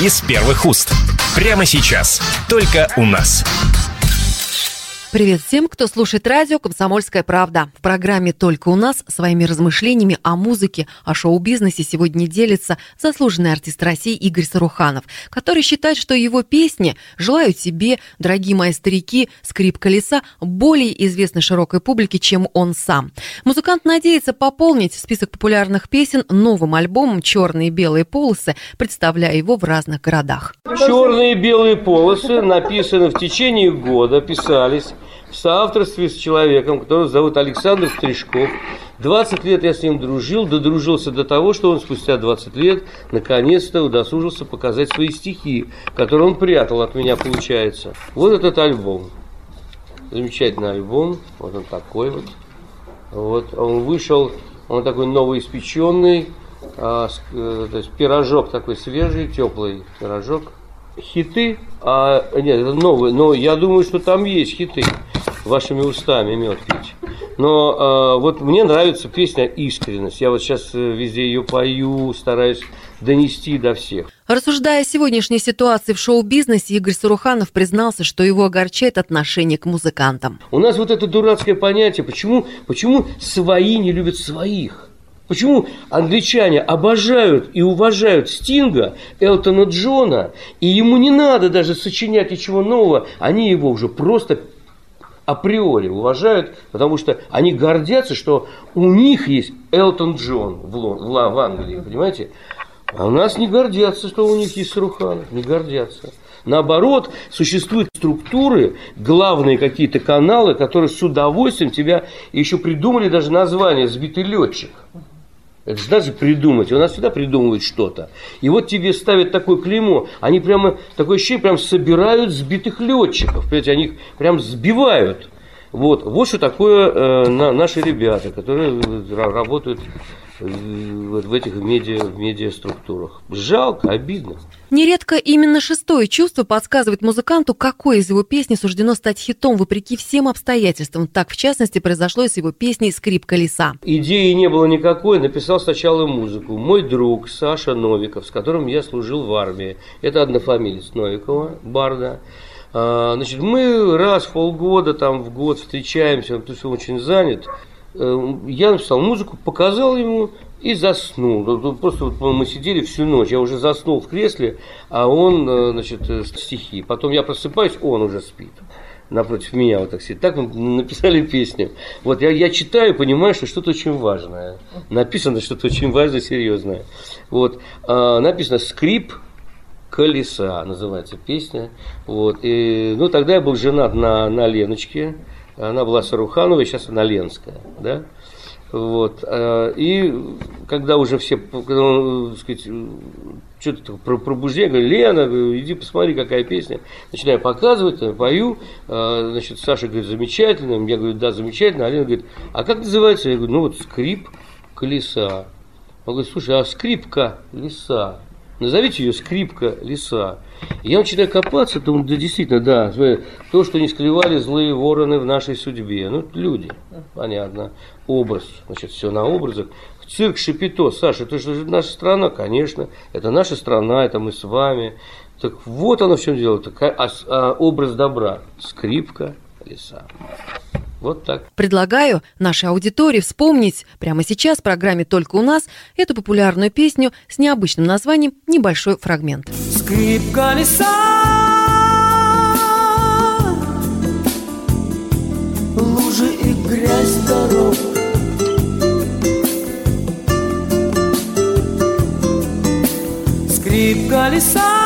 из первых уст. Прямо сейчас. Только у нас. Привет всем, кто слушает радио «Комсомольская правда». В программе «Только у нас» своими размышлениями о музыке, о шоу-бизнесе сегодня делится заслуженный артист России Игорь Саруханов, который считает, что его песни «Желаю тебе», «Дорогие мои старики», «Скрип колеса» более известны широкой публике, чем он сам. Музыкант надеется пополнить список популярных песен новым альбомом «Черные и белые полосы», представляя его в разных городах. Черные и белые полосы написаны в течение года, писались в соавторстве с человеком, которого зовут Александр Стрижков. 20 лет я с ним дружил, додружился до того, что он спустя 20 лет наконец-то удосужился показать свои стихи, которые он прятал от меня, получается. Вот этот альбом. Замечательный альбом. Вот он такой вот. Вот он вышел, он такой новоиспеченный, а, э, то есть пирожок такой свежий, теплый пирожок. Хиты, а нет, это новые, но я думаю, что там есть хиты вашими устами мед пить. Но э, вот мне нравится песня «Искренность». Я вот сейчас э, везде ее пою, стараюсь донести до всех. Рассуждая о сегодняшней ситуации в шоу-бизнесе, Игорь Суруханов признался, что его огорчает отношение к музыкантам. У нас вот это дурацкое понятие, почему, почему свои не любят своих? Почему англичане обожают и уважают Стинга, Элтона Джона, и ему не надо даже сочинять ничего нового, они его уже просто априори уважают, потому что они гордятся, что у них есть Элтон Джон в, Лон, в, в Англии, понимаете? А у нас не гордятся, что у них есть Саруханов, не гордятся. Наоборот, существуют структуры, главные какие-то каналы, которые с удовольствием тебя еще придумали даже название «Сбитый летчик». Это же даже придумать. У нас всегда придумывают что-то. И вот тебе ставят такое клеймо. Они прямо, такое ощущение, прям собирают сбитых летчиков. Понимаете, они их прям сбивают. Вот, вот что такое э, на, наши ребята, которые работают вот в этих медиа, медиаструктурах. Жалко, обидно. Нередко именно шестое чувство подсказывает музыканту, какой из его песни суждено стать хитом вопреки всем обстоятельствам. Так, в частности, произошло с его песней «Скрип колеса». Идеи не было никакой, написал сначала музыку. Мой друг Саша Новиков, с которым я служил в армии. Это однофамилец Новикова, Барда. А, значит, мы раз в полгода, там, в год встречаемся, то есть он очень занят. Э, я написал музыку, показал ему и заснул. Ну, ну, просто вот мы сидели всю ночь, я уже заснул в кресле, а он, э, значит, э, стихи. Потом я просыпаюсь, он уже спит напротив меня вот так сидит. Так мы написали песню. Вот я, я читаю, понимаю, что что-то очень важное. Написано что-то очень важное, серьезное. Вот. А, написано «Скрип колеса» называется песня. Вот. И, ну, тогда я был женат на, на Леночке. Она была Саруханова, сейчас она Ленская, да? Вот. А, и когда уже все, когда, сказать, что-то про пробуждение, говорю, Лена, иди посмотри, какая песня. Начинаю показывать, пою. А, значит, Саша говорит, замечательно. Я говорю, да, замечательно. А Лена говорит, а как называется? Я говорю, ну вот скрип колеса. Он говорит, слушай, а скрипка леса? Назовите ее скрипка леса. Я начинаю копаться, думаю, да действительно, да, то, что не склевали злые вороны в нашей судьбе. Ну, люди, понятно. Образ, значит, все на образах. Цирк Шапито, Саша, это же наша страна, конечно, это наша страна, это мы с вами. Так вот оно в чем дело, а, а, образ добра, скрипка леса. Вот так. Предлагаю нашей аудитории вспомнить прямо сейчас в программе «Только у нас» эту популярную песню с необычным названием «Небольшой фрагмент». Скрипка леса Лужи и грязь дорог Скрипка леса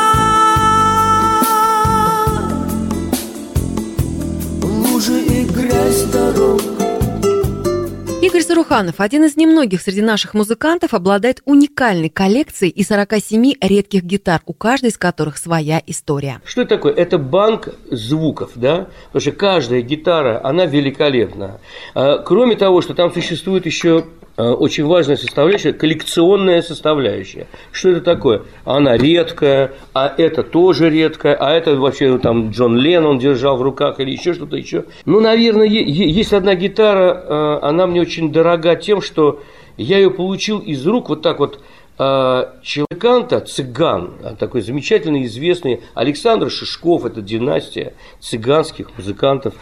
Игорь Саруханов, один из немногих среди наших музыкантов, обладает уникальной коллекцией из 47 редких гитар, у каждой из которых своя история. Что это такое? Это банк звуков, да? Потому что каждая гитара, она великолепна. А, кроме того, что там существует еще очень важная составляющая, коллекционная составляющая. Что это такое? Она редкая, а это тоже редкая, а это вообще ну, там Джон Леннон держал в руках или еще что-то еще. Ну, наверное, есть одна гитара, э, она мне очень дорога тем, что я ее получил из рук вот так вот а, человека, цыган, такой замечательно известный Александр Шишков, это династия цыганских музыкантов,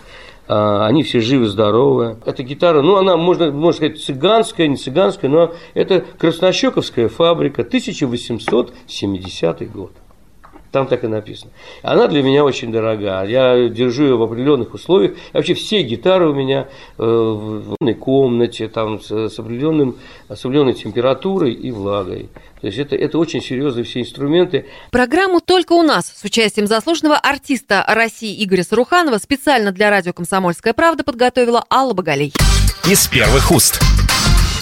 они все живы-здоровы. Эта гитара, ну, она, можно, можно сказать, цыганская, не цыганская, но это краснощековская фабрика, 1870 год. Там так и написано. Она для меня очень дорога. Я держу ее в определенных условиях. И вообще все гитары у меня э, в одной комнате, там, с, с, определенным, с определенной температурой и влагой. То есть это, это очень серьезные все инструменты. Программу «Только у нас» с участием заслуженного артиста России Игоря Саруханова специально для радио «Комсомольская правда» подготовила Алла Багалей. Из первых уст.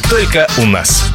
Только у нас.